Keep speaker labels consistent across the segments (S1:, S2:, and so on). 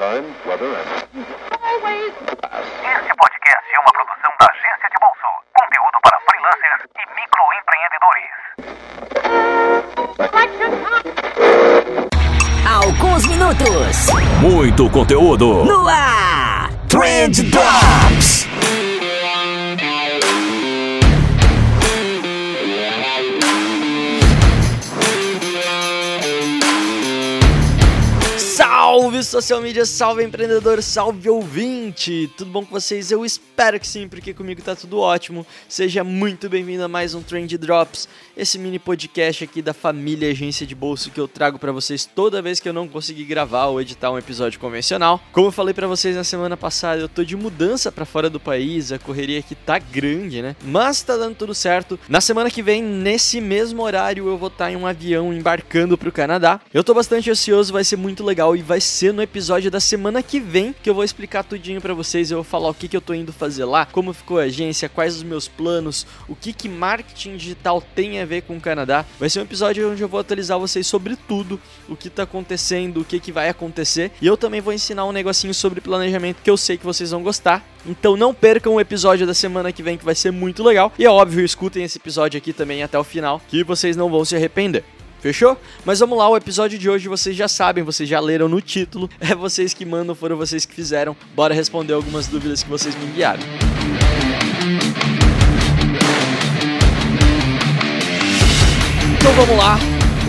S1: time, weather, and
S2: Always.
S3: Este podcast é uma produção da Agência de Bolso. Conteúdo para freelancers e microempreendedores.
S4: Alguns minutos
S5: Muito conteúdo.
S4: no ar.
S5: Trend Drops.
S6: Social media, salve empreendedor, salve ouvinte! Tudo bom com vocês? Eu espero que sim, porque comigo tá tudo ótimo. Seja muito bem-vindo a mais um Trend Drops, esse mini podcast aqui da família Agência de Bolso que eu trago pra vocês toda vez que eu não conseguir gravar ou editar um episódio convencional. Como eu falei pra vocês na semana passada, eu tô de mudança pra fora do país, a correria aqui tá grande, né? Mas tá dando tudo certo. Na semana que vem, nesse mesmo horário, eu vou estar em um avião embarcando pro Canadá. Eu tô bastante ansioso, vai ser muito legal e vai ser no episódio da semana que vem que eu vou explicar tudinho pra vocês. Eu vou falar o que, que eu tô indo fazer lá, como ficou a agência, quais os meus planos, o que que marketing digital tem a ver com o Canadá. Vai ser um episódio onde eu vou atualizar vocês sobre tudo, o que tá acontecendo, o que que vai acontecer. E eu também vou ensinar um negocinho sobre planejamento que eu sei que vocês vão gostar. Então não percam o episódio da semana que vem que vai ser muito legal. E é óbvio, escutem esse episódio aqui também até o final, que vocês não vão se arrepender. Fechou? Mas vamos lá, o episódio de hoje vocês já sabem, vocês já leram no título. É vocês que mandam, foram vocês que fizeram. Bora responder algumas dúvidas que vocês me enviaram. Então vamos lá.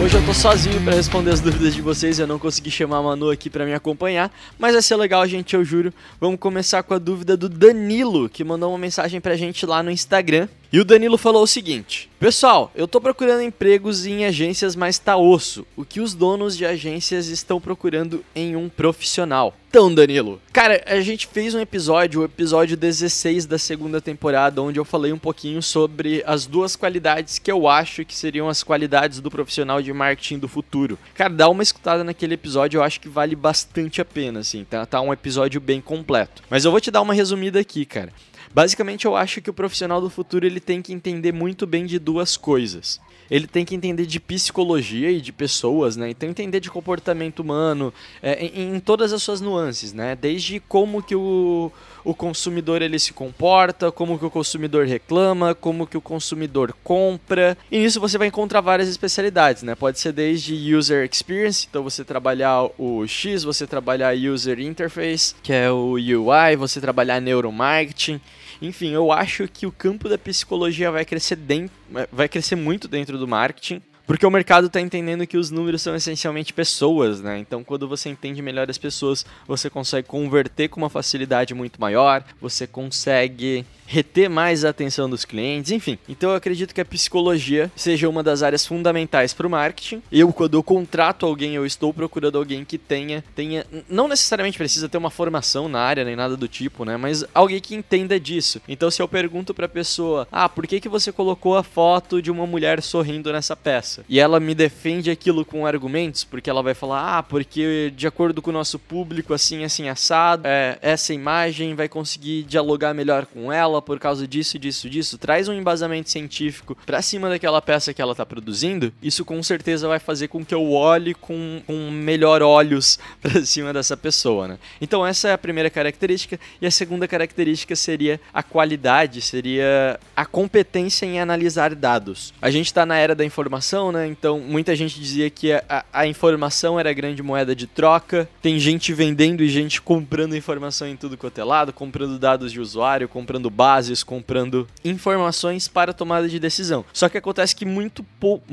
S6: Hoje eu tô sozinho pra responder as dúvidas de vocês, eu não consegui chamar a Manu aqui pra me acompanhar, mas vai ser legal, gente, eu juro. Vamos começar com a dúvida do Danilo, que mandou uma mensagem pra gente lá no Instagram. E o Danilo falou o seguinte: Pessoal, eu tô procurando empregos em agências, mas tá osso. O que os donos de agências estão procurando em um profissional? Então, Danilo, cara, a gente fez um episódio, o episódio 16 da segunda temporada, onde eu falei um pouquinho sobre as duas qualidades que eu acho que seriam as qualidades do profissional de marketing do futuro. Cara, dá uma escutada naquele episódio, eu acho que vale bastante a pena, assim, tá, tá um episódio bem completo. Mas eu vou te dar uma resumida aqui, cara. Basicamente, eu acho que o profissional do futuro ele tem que entender muito bem de duas coisas. Ele tem que entender de psicologia e de pessoas, né? Então entender de comportamento humano é, em, em todas as suas nuances, né? Desde como que o, o consumidor ele se comporta, como que o consumidor reclama, como que o consumidor compra. E nisso você vai encontrar várias especialidades, né? Pode ser desde user experience, então você trabalhar o X, você trabalhar user interface, que é o UI, você trabalhar neuromarketing. Enfim, eu acho que o campo da psicologia vai crescer, dentro, vai crescer muito dentro do marketing. Porque o mercado está entendendo que os números são essencialmente pessoas, né? Então, quando você entende melhor as pessoas, você consegue converter com uma facilidade muito maior, você consegue reter mais a atenção dos clientes, enfim. Então eu acredito que a psicologia seja uma das áreas fundamentais para o marketing. Eu, quando eu contrato alguém, eu estou procurando alguém que tenha, tenha, não necessariamente precisa ter uma formação na área nem nada do tipo, né? Mas alguém que entenda disso. Então se eu pergunto para a pessoa, ah, por que que você colocou a foto de uma mulher sorrindo nessa peça? E ela me defende aquilo com argumentos, porque ela vai falar, ah, porque de acordo com o nosso público, assim, assim, assado, é, essa imagem vai conseguir dialogar melhor com ela por causa disso, disso, disso, traz um embasamento científico pra cima daquela peça que ela tá produzindo, isso com certeza vai fazer com que eu olhe com, com melhor olhos pra cima dessa pessoa, né? Então essa é a primeira característica e a segunda característica seria a qualidade, seria a competência em analisar dados. A gente tá na era da informação, né? Então muita gente dizia que a, a informação era a grande moeda de troca, tem gente vendendo e gente comprando informação em tudo quanto é lado, comprando dados de usuário, comprando bases, comprando informações para tomada de decisão. Só que acontece que muito pou,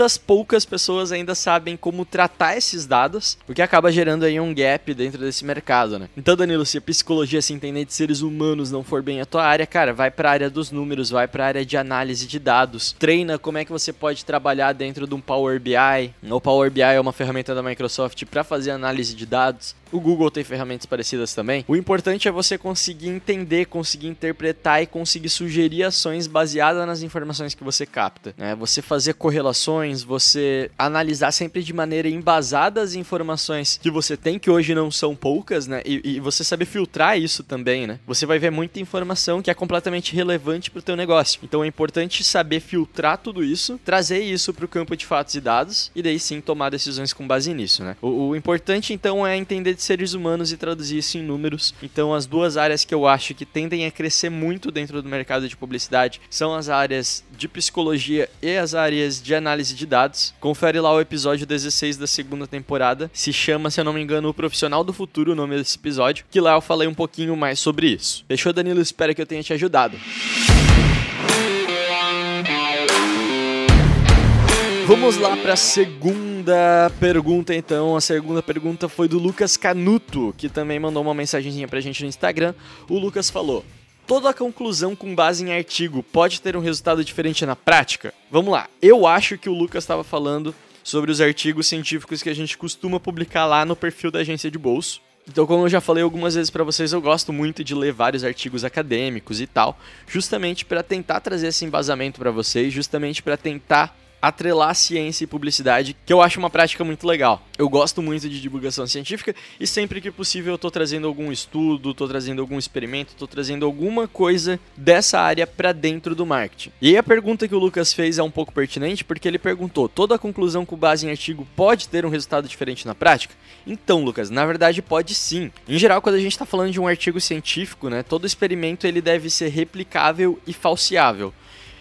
S6: muitas poucas pessoas ainda sabem como tratar esses dados, o que acaba gerando aí um gap dentro desse mercado, né? Então, Danilo, se a psicologia se entender de seres humanos não for bem a tua área, cara, vai para a área dos números, vai para a área de análise de dados, treina como é que você pode trabalhar dentro de um Power BI. O Power BI é uma ferramenta da Microsoft para fazer análise de dados. O Google tem ferramentas parecidas também. O importante é você conseguir entender, conseguir interpretar e conseguir sugerir ações baseadas nas informações que você capta. Né? Você fazer correlações, informações, você analisar sempre de maneira embasada as informações que você tem, que hoje não são poucas, né? E, e você saber filtrar isso também, né? Você vai ver muita informação que é completamente relevante para o teu negócio. Então é importante saber filtrar tudo isso, trazer isso para o campo de fatos e dados e daí sim tomar decisões com base nisso, né? O, o importante então é entender de seres humanos e traduzir isso em números. Então as duas áreas que eu acho que tendem a crescer muito dentro do mercado de publicidade são as áreas de psicologia e as áreas de análise de dados. Confere lá o episódio 16 da segunda temporada. Se chama, se eu não me engano, O Profissional do Futuro, o nome desse episódio, que lá eu falei um pouquinho mais sobre isso. Fechou, Danilo? Espero que eu tenha te ajudado. Vamos lá para a segunda pergunta, então. A segunda pergunta foi do Lucas Canuto, que também mandou uma mensagenzinha pra gente no Instagram. O Lucas falou: Toda conclusão com base em artigo pode ter um resultado diferente na prática? Vamos lá. Eu acho que o Lucas estava falando sobre os artigos científicos que a gente costuma publicar lá no perfil da agência de bolso. Então, como eu já falei algumas vezes para vocês, eu gosto muito de ler vários artigos acadêmicos e tal, justamente para tentar trazer esse embasamento para vocês, justamente para tentar atrelar ciência e publicidade, que eu acho uma prática muito legal. Eu gosto muito de divulgação científica e sempre que possível eu tô trazendo algum estudo, tô trazendo algum experimento, tô trazendo alguma coisa dessa área para dentro do marketing. E aí a pergunta que o Lucas fez é um pouco pertinente porque ele perguntou: toda conclusão com base em artigo pode ter um resultado diferente na prática? Então, Lucas, na verdade pode sim. Em geral, quando a gente está falando de um artigo científico, né, todo experimento ele deve ser replicável e falseável.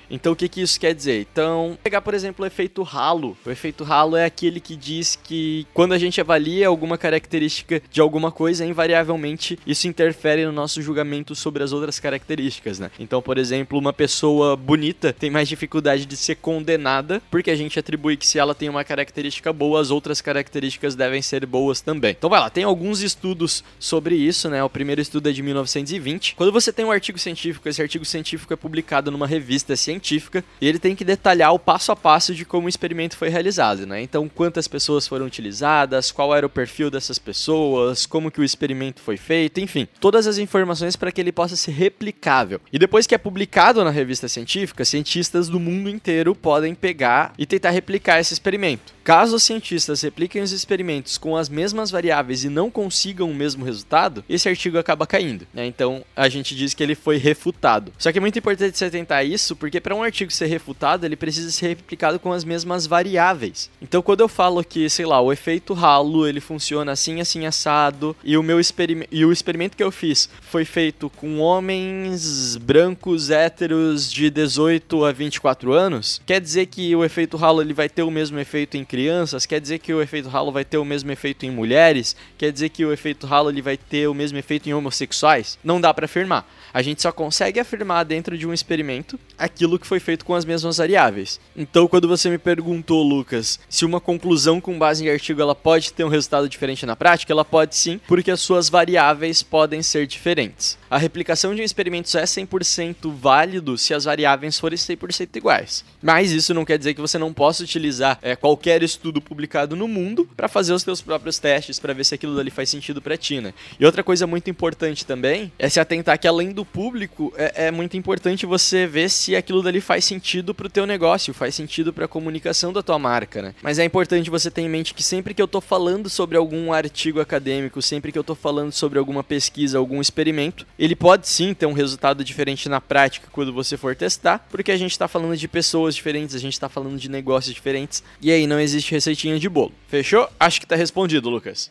S6: Então o que, que isso quer dizer? Então, pegar por exemplo o efeito halo. O efeito halo é aquele que diz que quando a gente avalia alguma característica de alguma coisa, invariavelmente isso interfere no nosso julgamento sobre as outras características, né? Então, por exemplo, uma pessoa bonita tem mais dificuldade de ser condenada porque a gente atribui que se ela tem uma característica boa, as outras características devem ser boas também. Então vai lá, tem alguns estudos sobre isso, né? O primeiro estudo é de 1920. Quando você tem um artigo científico, esse artigo científico é publicado numa revista científica científica e ele tem que detalhar o passo a passo de como o experimento foi realizado, né? Então, quantas pessoas foram utilizadas, qual era o perfil dessas pessoas, como que o experimento foi feito, enfim, todas as informações para que ele possa ser replicável. E depois que é publicado na revista científica, cientistas do mundo inteiro podem pegar e tentar replicar esse experimento. Caso os cientistas repliquem os experimentos com as mesmas variáveis e não consigam o mesmo resultado, esse artigo acaba caindo. Né? Então a gente diz que ele foi refutado. Só que é muito importante você tentar isso, porque para um artigo ser refutado, ele precisa ser replicado com as mesmas variáveis. Então quando eu falo que, sei lá, o efeito halo ele funciona assim, assim, assado, e o meu experimento e o experimento que eu fiz foi feito com homens brancos héteros de 18 a 24 anos, quer dizer que o efeito halo ele vai ter o mesmo efeito em crianças, quer dizer que o efeito halo vai ter o mesmo efeito em mulheres, quer dizer que o efeito halo ele vai ter o mesmo efeito em homossexuais? Não dá para afirmar. A gente só consegue afirmar dentro de um experimento aquilo que foi feito com as mesmas variáveis. Então, quando você me perguntou, Lucas, se uma conclusão com base em artigo ela pode ter um resultado diferente na prática, ela pode sim, porque as suas variáveis podem ser diferentes. A replicação de um experimento só é 100% válido se as variáveis forem 100% iguais. Mas isso não quer dizer que você não possa utilizar é, qualquer estudo publicado no mundo para fazer os seus próprios testes para ver se aquilo dali faz sentido para ti, né? E outra coisa muito importante também é se atentar que além do público é, é muito importante você ver se aquilo dali faz sentido pro teu negócio, faz sentido para a comunicação da tua marca, né? Mas é importante você ter em mente que sempre que eu tô falando sobre algum artigo acadêmico, sempre que eu tô falando sobre alguma pesquisa, algum experimento, ele pode sim ter um resultado diferente na prática quando você for testar, porque a gente está falando de pessoas diferentes, a gente está falando de negócios diferentes, e aí não existe receitinha de bolo. Fechou? Acho que tá respondido, Lucas.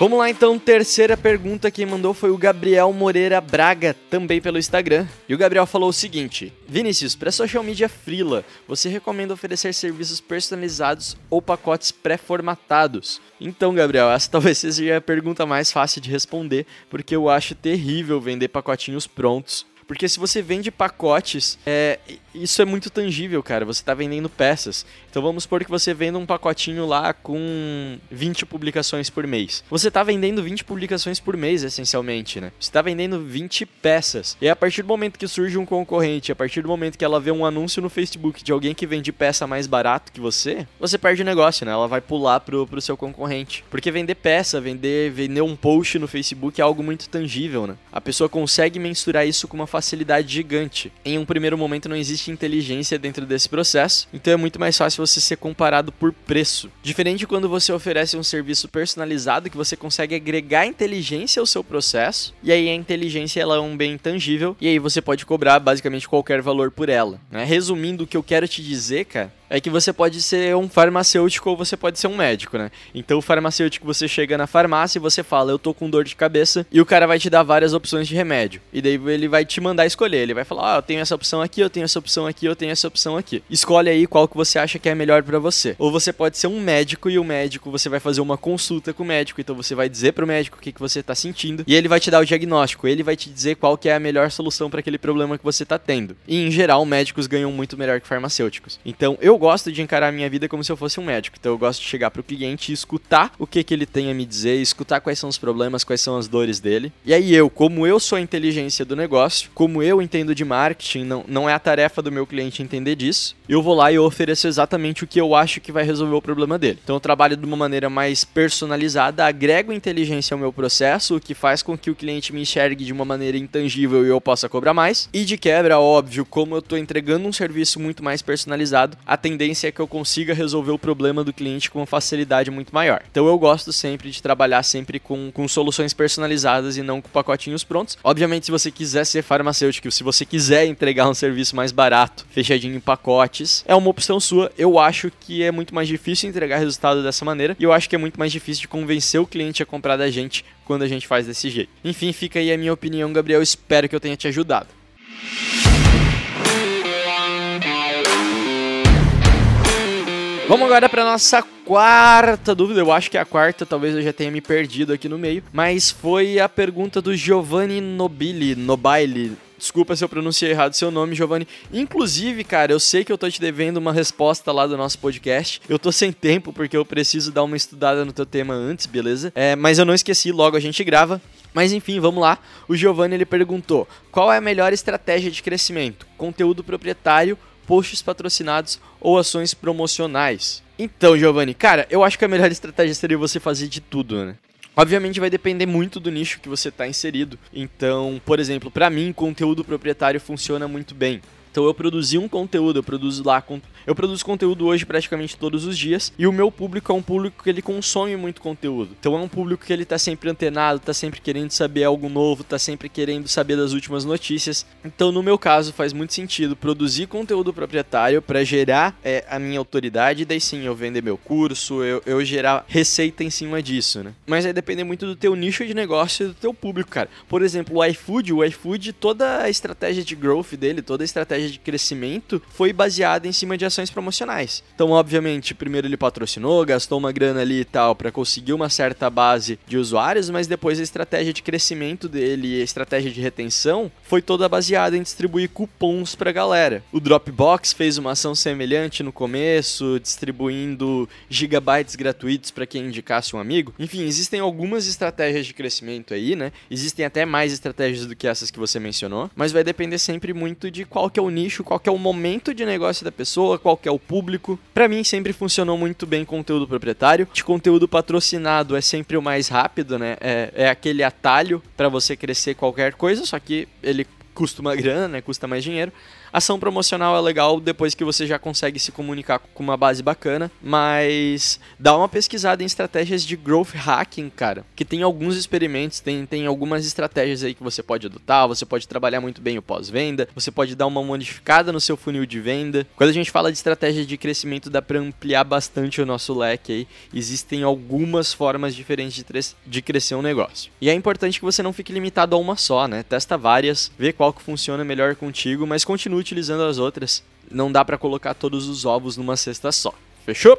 S6: Vamos lá então, terceira pergunta quem mandou foi o Gabriel Moreira Braga, também pelo Instagram. E o Gabriel falou o seguinte: Vinícius, para social media freela, você recomenda oferecer serviços personalizados ou pacotes pré-formatados? Então, Gabriel, essa talvez seja a pergunta mais fácil de responder, porque eu acho terrível vender pacotinhos prontos porque se você vende pacotes, é, isso é muito tangível, cara. Você está vendendo peças. Então vamos supor que você venda um pacotinho lá com 20 publicações por mês. Você está vendendo 20 publicações por mês, essencialmente, né? Você está vendendo 20 peças. E a partir do momento que surge um concorrente, a partir do momento que ela vê um anúncio no Facebook de alguém que vende peça mais barato que você, você perde o negócio, né? Ela vai pular pro, pro seu concorrente. Porque vender peça, vender, vender um post no Facebook é algo muito tangível, né? A pessoa consegue mensurar isso com uma gigante. Em um primeiro momento não existe inteligência dentro desse processo, então é muito mais fácil você ser comparado por preço. Diferente quando você oferece um serviço personalizado que você consegue agregar inteligência ao seu processo, e aí a inteligência ela é um bem tangível, e aí você pode cobrar basicamente qualquer valor por ela. Né? Resumindo o que eu quero te dizer, cara, é que você pode ser um farmacêutico ou você pode ser um médico, né? Então o farmacêutico você chega na farmácia e você fala, eu tô com dor de cabeça, e o cara vai te dar várias opções de remédio. E daí ele vai te mandar escolher. Ele vai falar, ah, eu tenho essa opção aqui, eu tenho essa opção aqui, eu tenho essa opção aqui. Escolhe aí qual que você acha que é melhor para você. Ou você pode ser um médico e o médico você vai fazer uma consulta com o médico, então você vai dizer pro médico o que, que você tá sentindo e ele vai te dar o diagnóstico, ele vai te dizer qual que é a melhor solução para aquele problema que você tá tendo. E em geral, médicos ganham muito melhor que farmacêuticos. Então eu gosto de encarar a minha vida como se eu fosse um médico. Então eu gosto de chegar pro cliente e escutar o que, que ele tem a me dizer, escutar quais são os problemas, quais são as dores dele. E aí eu, como eu sou a inteligência do negócio, como eu entendo de marketing, não, não é a tarefa do meu cliente entender disso, eu vou lá e ofereço exatamente o que eu acho que vai resolver o problema dele. Então eu trabalho de uma maneira mais personalizada, agrego inteligência ao meu processo, o que faz com que o cliente me enxergue de uma maneira intangível e eu possa cobrar mais. E de quebra, óbvio, como eu estou entregando um serviço muito mais personalizado, a tendência é que eu consiga resolver o problema do cliente com uma facilidade muito maior. Então eu gosto sempre de trabalhar sempre com, com soluções personalizadas e não com pacotinhos prontos. Obviamente, se você quiser ser farmacêutico, se você quiser entregar um serviço mais barato, fechadinho em pacotes, é uma opção sua. Eu acho que é muito mais difícil entregar resultado dessa maneira e eu acho que é muito mais difícil de convencer o cliente a comprar da gente quando a gente faz desse jeito. Enfim, fica aí a minha opinião, Gabriel. Espero que eu tenha te ajudado. Vamos agora para nossa quarta dúvida. Eu acho que é a quarta, talvez eu já tenha me perdido aqui no meio, mas foi a pergunta do Giovanni Nobili, Nobile. Desculpa se eu pronunciei errado seu nome, Giovanni. Inclusive, cara, eu sei que eu tô te devendo uma resposta lá do nosso podcast. Eu tô sem tempo porque eu preciso dar uma estudada no teu tema antes, beleza? É, mas eu não esqueci, logo a gente grava. Mas enfim, vamos lá. O Giovanni ele perguntou: qual é a melhor estratégia de crescimento? Conteúdo proprietário posts patrocinados ou ações promocionais. Então, Giovanni, cara, eu acho que a melhor estratégia seria você fazer de tudo, né? Obviamente vai depender muito do nicho que você está inserido. Então, por exemplo, para mim, conteúdo proprietário funciona muito bem. Então eu produzi um conteúdo, eu produzo lá, eu produzo conteúdo hoje praticamente todos os dias e o meu público é um público que ele consome muito conteúdo. Então é um público que ele tá sempre antenado, tá sempre querendo saber algo novo, tá sempre querendo saber das últimas notícias. Então no meu caso faz muito sentido produzir conteúdo proprietário para gerar é, a minha autoridade e daí sim eu vender meu curso, eu, eu gerar receita em cima disso, né? Mas vai depender muito do teu nicho de negócio e do teu público, cara. Por exemplo, o iFood, o iFood, toda a estratégia de growth dele, toda a estratégia estratégia de crescimento foi baseada em cima de ações promocionais. Então, obviamente, primeiro ele patrocinou, gastou uma grana ali e tal para conseguir uma certa base de usuários, mas depois a estratégia de crescimento dele, a estratégia de retenção, foi toda baseada em distribuir cupons pra galera. O Dropbox fez uma ação semelhante no começo, distribuindo gigabytes gratuitos para quem indicasse um amigo. Enfim, existem algumas estratégias de crescimento aí, né? Existem até mais estratégias do que essas que você mencionou, mas vai depender sempre muito de qual que é o nicho, qual é o momento de negócio da pessoa, qual é o público. Para mim sempre funcionou muito bem conteúdo proprietário. De conteúdo patrocinado é sempre o mais rápido, né? É, é aquele atalho para você crescer qualquer coisa, só que ele custa uma grana, né? Custa mais dinheiro. Ação promocional é legal depois que você já consegue se comunicar com uma base bacana, mas dá uma pesquisada em estratégias de growth hacking, cara, que tem alguns experimentos, tem, tem algumas estratégias aí que você pode adotar, você pode trabalhar muito bem o pós-venda, você pode dar uma modificada no seu funil de venda. Quando a gente fala de estratégia de crescimento, dá para ampliar bastante o nosso leque aí. Existem algumas formas diferentes de, de crescer um negócio. E é importante que você não fique limitado a uma só, né? Testa várias, vê qual que funciona melhor contigo, mas continue utilizando as outras. Não dá para colocar todos os ovos numa cesta só. Fechou?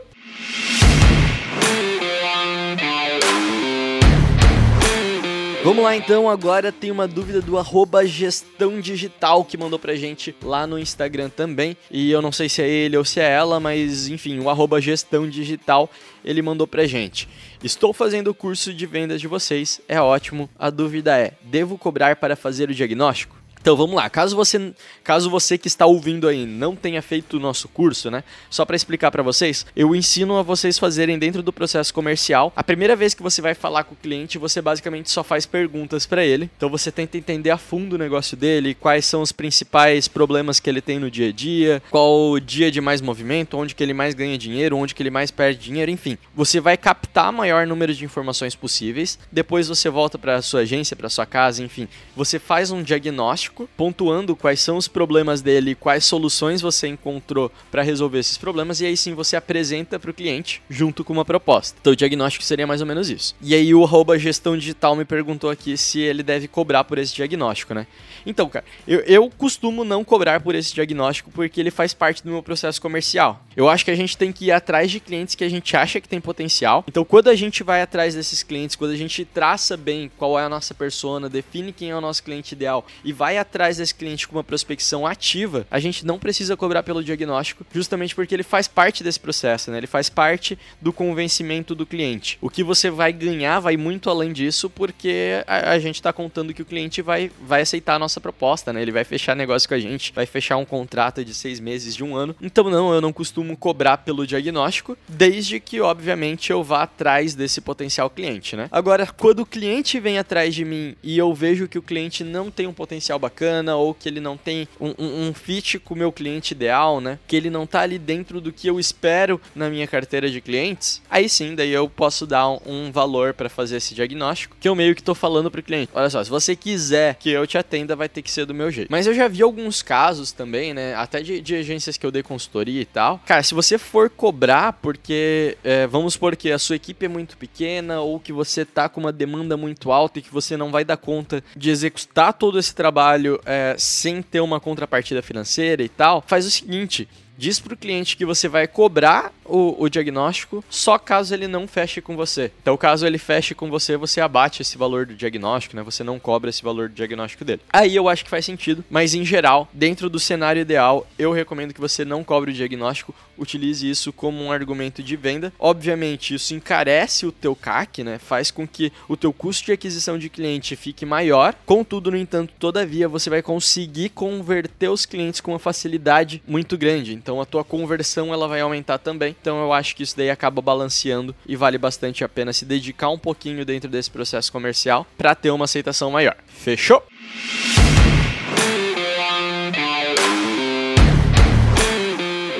S6: Vamos lá então, agora tem uma dúvida do arroba gestão digital que mandou pra gente lá no Instagram também. E eu não sei se é ele ou se é ela, mas enfim, o arroba gestão digital ele mandou pra gente. Estou fazendo o curso de vendas de vocês, é ótimo. A dúvida é: devo cobrar para fazer o diagnóstico? Então vamos lá, caso você, caso você que está ouvindo aí não tenha feito o nosso curso, né? Só para explicar para vocês, eu ensino a vocês fazerem dentro do processo comercial. A primeira vez que você vai falar com o cliente, você basicamente só faz perguntas para ele. Então você tenta entender a fundo o negócio dele, quais são os principais problemas que ele tem no dia a dia, qual o dia de mais movimento, onde que ele mais ganha dinheiro, onde que ele mais perde dinheiro, enfim. Você vai captar o maior número de informações possíveis. Depois você volta para sua agência, para sua casa, enfim. Você faz um diagnóstico pontuando quais são os problemas dele, quais soluções você encontrou para resolver esses problemas e aí sim você apresenta para o cliente junto com uma proposta. Então o diagnóstico seria mais ou menos isso. E aí o arroba gestão digital me perguntou aqui se ele deve cobrar por esse diagnóstico, né? Então, cara, eu, eu costumo não cobrar por esse diagnóstico porque ele faz parte do meu processo comercial. Eu acho que a gente tem que ir atrás de clientes que a gente acha que tem potencial. Então, quando a gente vai atrás desses clientes, quando a gente traça bem qual é a nossa persona, define quem é o nosso cliente ideal e vai atrás desse cliente com uma prospecção ativa, a gente não precisa cobrar pelo diagnóstico, justamente porque ele faz parte desse processo, né? Ele faz parte do convencimento do cliente. O que você vai ganhar vai muito além disso, porque a, a gente está contando que o cliente vai, vai aceitar a nossa proposta, né? Ele vai fechar negócio com a gente, vai fechar um contrato de seis meses, de um ano. Então, não, eu não costumo cobrar pelo diagnóstico, desde que, obviamente, eu vá atrás desse potencial cliente, né? Agora, quando o cliente vem atrás de mim e eu vejo que o cliente não tem um potencial bacana, bacana ou que ele não tem um, um, um fit com o meu cliente ideal, né? Que ele não tá ali dentro do que eu espero na minha carteira de clientes, aí sim, daí eu posso dar um, um valor para fazer esse diagnóstico, que eu meio que tô falando pro cliente. Olha só, se você quiser que eu te atenda, vai ter que ser do meu jeito. Mas eu já vi alguns casos também, né? Até de, de agências que eu dei consultoria e tal. Cara, se você for cobrar porque, é, vamos supor que a sua equipe é muito pequena ou que você tá com uma demanda muito alta e que você não vai dar conta de executar todo esse trabalho trabalho é, sem ter uma contrapartida financeira e tal, faz o seguinte: diz para o cliente que você vai cobrar o, o, diagnóstico só caso ele não feche com você. Então, caso ele feche com você, você abate esse valor do diagnóstico, né? Você não cobra esse valor do diagnóstico dele. Aí eu acho que faz sentido, mas em geral, dentro do cenário ideal, eu recomendo que você não cobre o diagnóstico, utilize isso como um argumento de venda. Obviamente, isso encarece o teu CAC, né? Faz com que o teu custo de aquisição de cliente fique maior. Contudo, no entanto, todavia, você vai conseguir converter os clientes com uma facilidade muito grande. Então, então a tua conversão ela vai aumentar também. Então eu acho que isso daí acaba balanceando e vale bastante a pena se dedicar um pouquinho dentro desse processo comercial para ter uma aceitação maior. Fechou?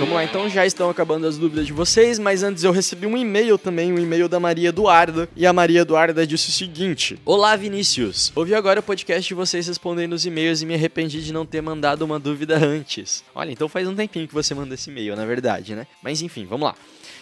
S6: Vamos lá, então já estão acabando as dúvidas de vocês, mas antes eu recebi um e-mail também, um e-mail da Maria Eduarda, e a Maria Eduarda disse o seguinte: Olá, Vinícius. Ouvi agora o podcast de vocês respondendo os e-mails e me arrependi de não ter mandado uma dúvida antes. Olha, então faz um tempinho que você manda esse e-mail, na verdade, né? Mas enfim, vamos lá.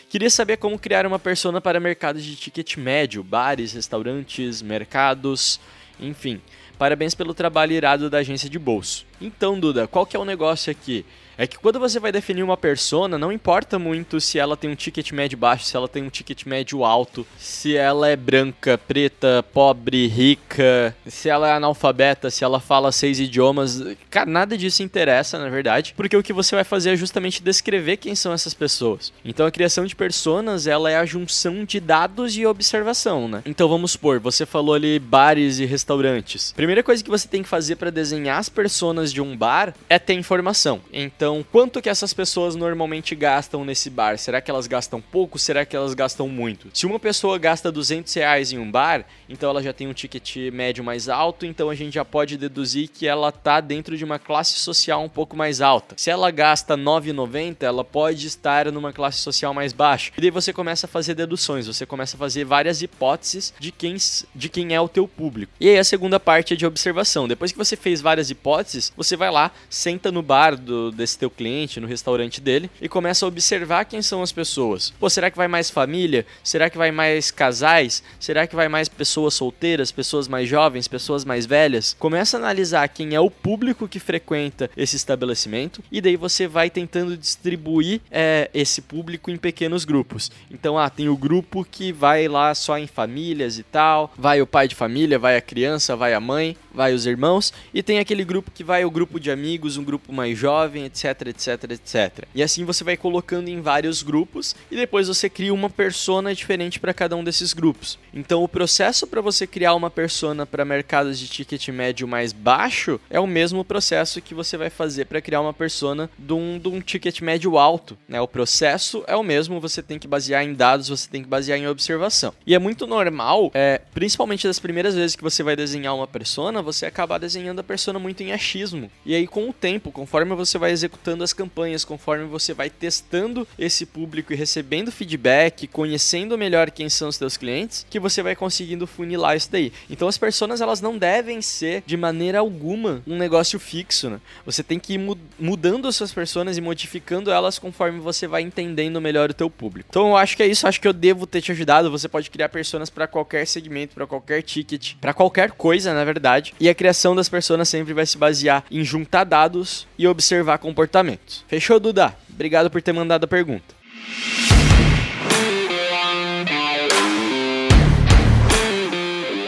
S6: Queria saber como criar uma persona para mercados de ticket médio, bares, restaurantes, mercados, enfim. Parabéns pelo trabalho irado da agência de bolso. Então, Duda, qual que é o negócio aqui? É que quando você vai definir uma persona, não importa muito se ela tem um ticket médio baixo, se ela tem um ticket médio alto, se ela é branca, preta, pobre, rica, se ela é analfabeta, se ela fala seis idiomas. Cara, nada disso interessa, na verdade, porque o que você vai fazer é justamente descrever quem são essas pessoas. Então a criação de personas, ela é a junção de dados e observação, né? Então vamos supor, você falou ali bares e restaurantes. Primeira coisa que você tem que fazer para desenhar as personas de um bar é ter informação. Então então, quanto que essas pessoas normalmente gastam nesse bar? Será que elas gastam pouco? Será que elas gastam muito? Se uma pessoa gasta 200 reais em um bar, então ela já tem um ticket médio mais alto, então a gente já pode deduzir que ela tá dentro de uma classe social um pouco mais alta. Se ela gasta 9,90, ela pode estar numa classe social mais baixa. E daí você começa a fazer deduções, você começa a fazer várias hipóteses de quem, de quem é o teu público. E aí a segunda parte é de observação. Depois que você fez várias hipóteses, você vai lá, senta no bar do, desse teu cliente, no restaurante dele, e começa a observar quem são as pessoas. Pô, será que vai mais família? Será que vai mais casais? Será que vai mais pessoas solteiras, pessoas mais jovens, pessoas mais velhas? Começa a analisar quem é o público que frequenta esse estabelecimento e daí você vai tentando distribuir é, esse público em pequenos grupos. Então, ah, tem o grupo que vai lá só em famílias e tal, vai o pai de família, vai a criança, vai a mãe, vai os irmãos, e tem aquele grupo que vai o grupo de amigos, um grupo mais jovem, etc, etc, etc. E assim você vai colocando em vários grupos e depois você cria uma persona diferente para cada um desses grupos. Então o processo para você criar uma persona para mercados de ticket médio mais baixo é o mesmo processo que você vai fazer para criar uma persona de um, de um ticket médio alto. Né? O processo é o mesmo, você tem que basear em dados, você tem que basear em observação. E é muito normal, é, principalmente das primeiras vezes que você vai desenhar uma persona, você acabar desenhando a persona muito em achismo. E aí, com o tempo, conforme você vai executando as campanhas, conforme você vai testando esse público e recebendo feedback, conhecendo melhor quem são os seus clientes, que você vai conseguindo funilar isso daí. Então, as personas elas não devem ser de maneira alguma um negócio fixo, né? Você tem que ir mudando as suas personas e modificando elas conforme você vai entendendo melhor o teu público. Então, eu acho que é isso. Acho que eu devo ter te ajudado. Você pode criar personas para qualquer segmento, para qualquer ticket, para qualquer coisa, na verdade. E a criação das personas sempre vai se basear em juntar dados e observar comportamentos. Fechou, Duda? Obrigado por ter mandado a pergunta.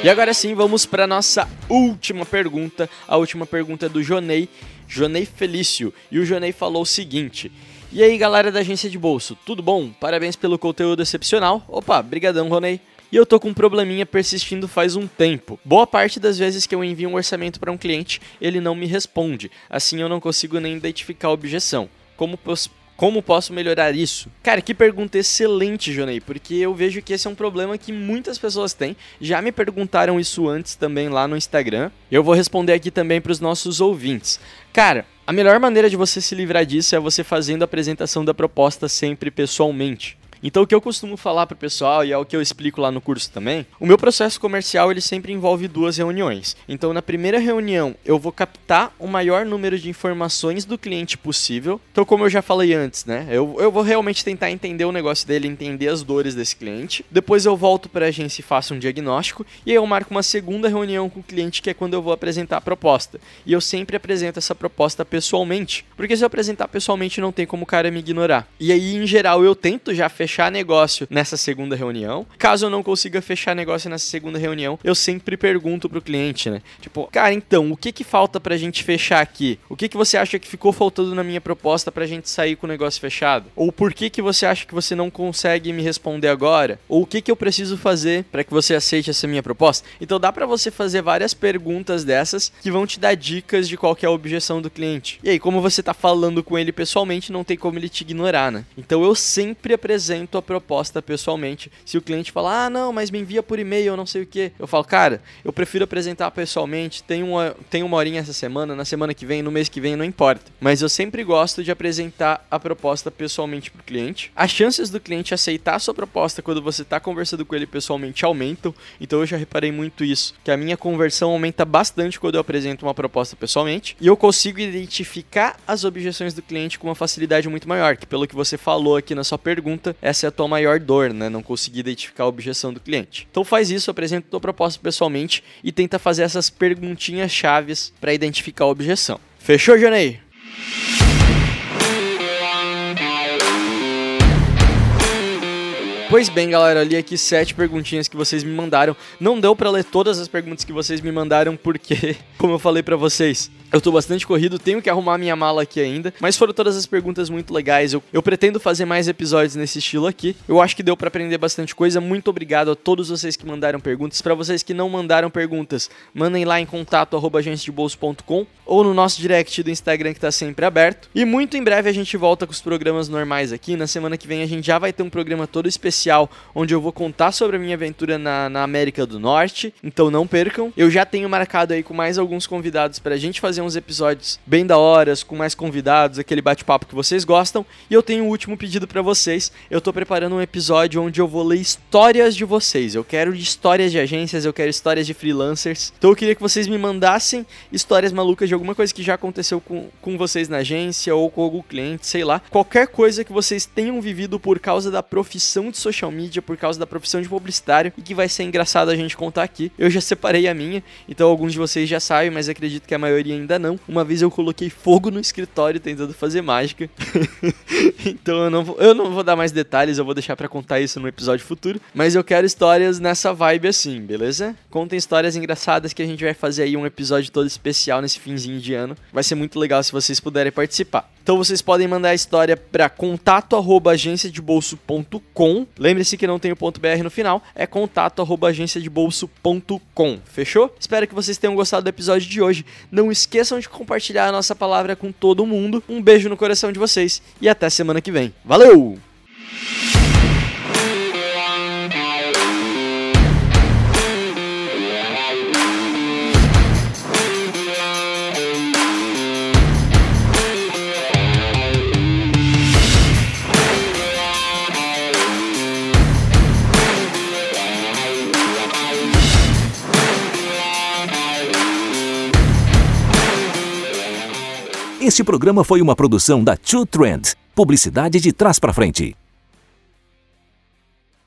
S6: E agora sim, vamos para nossa última pergunta. A última pergunta é do Jonei, Jonei Felício. E o Jonei falou o seguinte: E aí, galera da agência de bolso, tudo bom? Parabéns pelo conteúdo excepcional. Opa, brigadão, Ronei e eu tô com um probleminha persistindo faz um tempo. Boa parte das vezes que eu envio um orçamento para um cliente, ele não me responde. Assim eu não consigo nem identificar a objeção. Como como posso melhorar isso? Cara, que pergunta excelente, Jonei, porque eu vejo que esse é um problema que muitas pessoas têm. Já me perguntaram isso antes também lá no Instagram. Eu vou responder aqui também para os nossos ouvintes. Cara, a melhor maneira de você se livrar disso é você fazendo a apresentação da proposta sempre pessoalmente. Então o que eu costumo falar pro pessoal e é o que eu explico lá no curso também, o meu processo comercial ele sempre envolve duas reuniões. Então na primeira reunião eu vou captar o maior número de informações do cliente possível. Então como eu já falei antes, né, eu, eu vou realmente tentar entender o negócio dele, entender as dores desse cliente. Depois eu volto para a agência e faço um diagnóstico e aí eu marco uma segunda reunião com o cliente que é quando eu vou apresentar a proposta. E eu sempre apresento essa proposta pessoalmente, porque se eu apresentar pessoalmente não tem como o cara me ignorar. E aí em geral eu tento já fechar fechar negócio nessa segunda reunião. Caso eu não consiga fechar negócio nessa segunda reunião, eu sempre pergunto pro cliente, né? Tipo, cara, então, o que que falta pra gente fechar aqui? O que que você acha que ficou faltando na minha proposta pra gente sair com o negócio fechado? Ou por que que você acha que você não consegue me responder agora? Ou o que que eu preciso fazer para que você aceite essa minha proposta? Então dá para você fazer várias perguntas dessas que vão te dar dicas de qual é a objeção do cliente. E aí, como você tá falando com ele pessoalmente, não tem como ele te ignorar, né? Então eu sempre apresento apresento a proposta pessoalmente. Se o cliente falar, ah, não, mas me envia por e-mail, não sei o que, eu falo, cara, eu prefiro apresentar pessoalmente. Tem uma, tem uma horinha essa semana, na semana que vem, no mês que vem, não importa. Mas eu sempre gosto de apresentar a proposta pessoalmente para o cliente. As chances do cliente aceitar a sua proposta quando você está conversando com ele pessoalmente aumentam. Então eu já reparei muito isso, que a minha conversão aumenta bastante quando eu apresento uma proposta pessoalmente. E eu consigo identificar as objeções do cliente com uma facilidade muito maior, que pelo que você falou aqui na sua pergunta, é essa é a tua maior dor, né? Não conseguir identificar a objeção do cliente. Então faz isso, apresenta tua proposta pessoalmente e tenta fazer essas perguntinhas chaves para identificar a objeção. Fechou, Janei? Pois bem, galera, ali aqui sete perguntinhas que vocês me mandaram. Não deu para ler todas as perguntas que vocês me mandaram porque, como eu falei para vocês, eu tô bastante corrido, tenho que arrumar minha mala aqui ainda, mas foram todas as perguntas muito legais. Eu, eu pretendo fazer mais episódios nesse estilo aqui. Eu acho que deu para aprender bastante coisa. Muito obrigado a todos vocês que mandaram perguntas. Para vocês que não mandaram perguntas, mandem lá em contato agenciadebolso.com ou no nosso direct do Instagram que tá sempre aberto. E muito em breve a gente volta com os programas normais aqui. Na semana que vem a gente já vai ter um programa todo especial especial onde eu vou contar sobre a minha aventura na, na América do Norte. Então não percam. Eu já tenho marcado aí com mais alguns convidados pra gente fazer uns episódios bem da horas, com mais convidados, aquele bate-papo que vocês gostam. E eu tenho um último pedido para vocês. Eu tô preparando um episódio onde eu vou ler histórias de vocês. Eu quero histórias de agências, eu quero histórias de freelancers. Então eu queria que vocês me mandassem histórias malucas de alguma coisa que já aconteceu com, com vocês na agência ou com algum cliente, sei lá. Qualquer coisa que vocês tenham vivido por causa da profissão de social media, por causa da profissão de publicitário e que vai ser engraçado a gente contar aqui. Eu já separei a minha, então alguns de vocês já sabem, mas acredito que a maioria ainda não. Uma vez eu coloquei fogo no escritório tentando fazer mágica. então eu não, vou, eu não vou dar mais detalhes, eu vou deixar para contar isso no episódio futuro. Mas eu quero histórias nessa vibe assim, beleza? Contem histórias engraçadas que a gente vai fazer aí um episódio todo especial nesse finzinho de ano. Vai ser muito legal se vocês puderem participar. Então vocês podem mandar a história para contato@agenciadebolso.com. Lembre-se que não tem o ponto .br no final, é contato@agenciadebolso.com. Fechou? Espero que vocês tenham gostado do episódio de hoje. Não esqueçam de compartilhar a nossa palavra com todo mundo. Um beijo no coração de vocês e até semana que vem. Valeu!
S5: Este programa foi uma produção da Two Trend, publicidade de trás para frente.